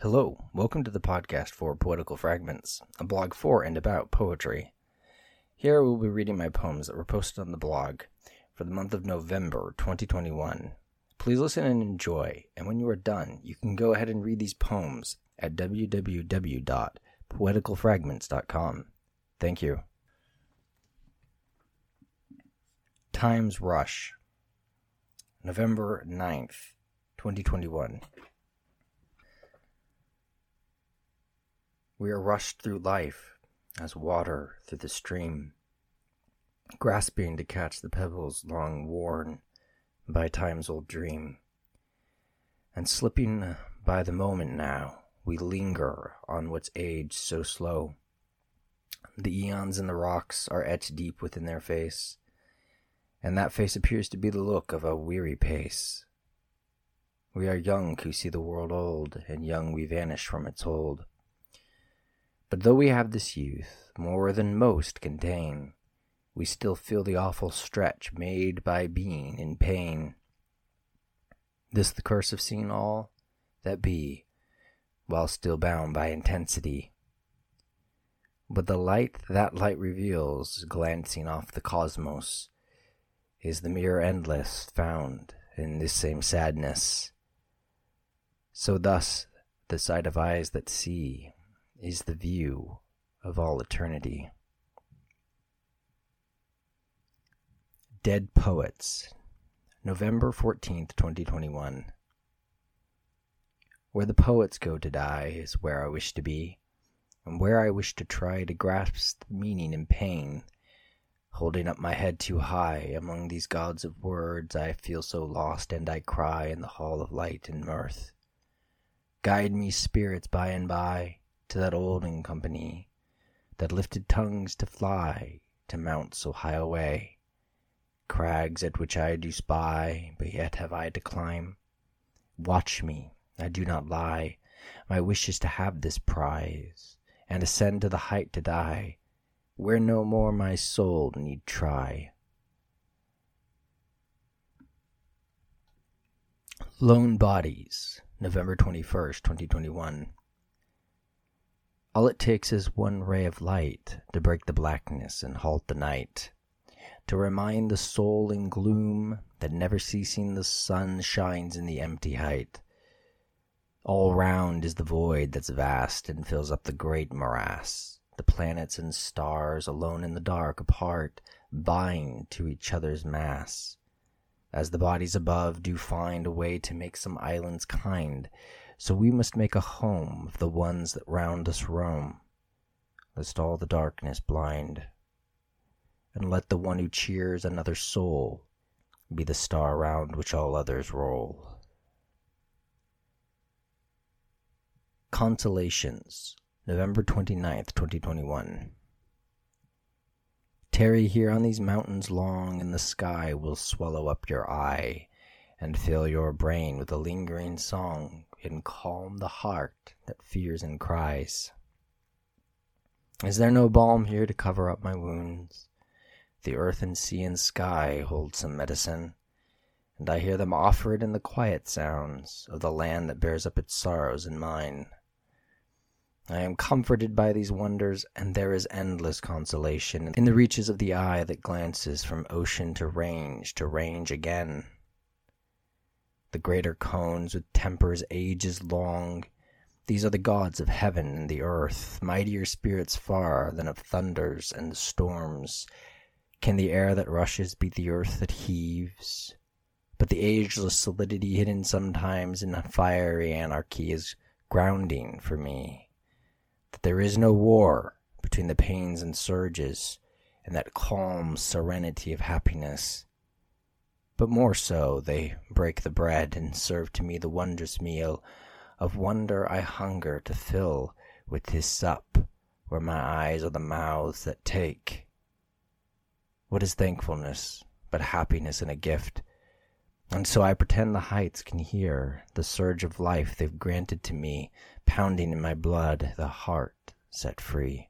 Hello, welcome to the podcast for Poetical Fragments, a blog for and about poetry. Here I will be reading my poems that were posted on the blog for the month of November 2021. Please listen and enjoy, and when you are done, you can go ahead and read these poems at www.poeticalfragments.com. Thank you. Time's Rush, November 9th, 2021. We are rushed through life as water through the stream, grasping to catch the pebbles long worn by time's old dream. And slipping by the moment now, we linger on what's aged so slow. The eons in the rocks are etched deep within their face, and that face appears to be the look of a weary pace. We are young who see the world old, and young we vanish from its hold. But though we have this youth, more than most contain, we still feel the awful stretch made by being in pain. This the curse of seeing all that be, while still bound by intensity. But the light that light reveals, glancing off the cosmos, is the mirror endless found in this same sadness. So thus the sight of eyes that see is the view of all eternity. Dead Poets, November 14th, 2021. Where the poets go to die is where I wish to be, and where I wish to try to grasp the meaning in pain. Holding up my head too high among these gods of words, I feel so lost and I cry in the hall of light and mirth. Guide me, spirits, by and by to that olden company that lifted tongues to fly, to mount so high away. Crags at which I do spy, but yet have I to climb. Watch me, I do not lie. My wish is to have this prize, and ascend to the height to die, where no more my soul need try. Lone Bodies, November 21st, 2021. All it takes is one ray of light to break the blackness and halt the night, to remind the soul in gloom that never ceasing the sun shines in the empty height. All round is the void that's vast and fills up the great morass. The planets and stars alone in the dark apart bind to each other's mass. As the bodies above do find a way to make some islands kind, so we must make a home of the ones that round us roam, lest all the darkness blind. And let the one who cheers another soul be the star round which all others roll. Consolations, November 29th, 2021. Tarry here on these mountains long, and the sky will swallow up your eye, and fill your brain with a lingering song and calm the heart that fears and cries. Is there no balm here to cover up my wounds? The earth and sea and sky hold some medicine, and I hear them offer it in the quiet sounds of the land that bears up its sorrows and mine. I am comforted by these wonders, and there is endless consolation in the reaches of the eye that glances from ocean to range to range again the greater cones with tempers ages long. These are the gods of heaven and the earth, mightier spirits far than of thunders and storms. Can the air that rushes beat the earth that heaves? But the ageless solidity hidden sometimes in fiery anarchy is grounding for me. That there is no war between the pains and surges, and that calm serenity of happiness but more so they break the bread and serve to me the wondrous meal of wonder I hunger to fill with his sup, where my eyes are the mouths that take. What is thankfulness but happiness and a gift? And so I pretend the heights can hear the surge of life they've granted to me, pounding in my blood, the heart set free.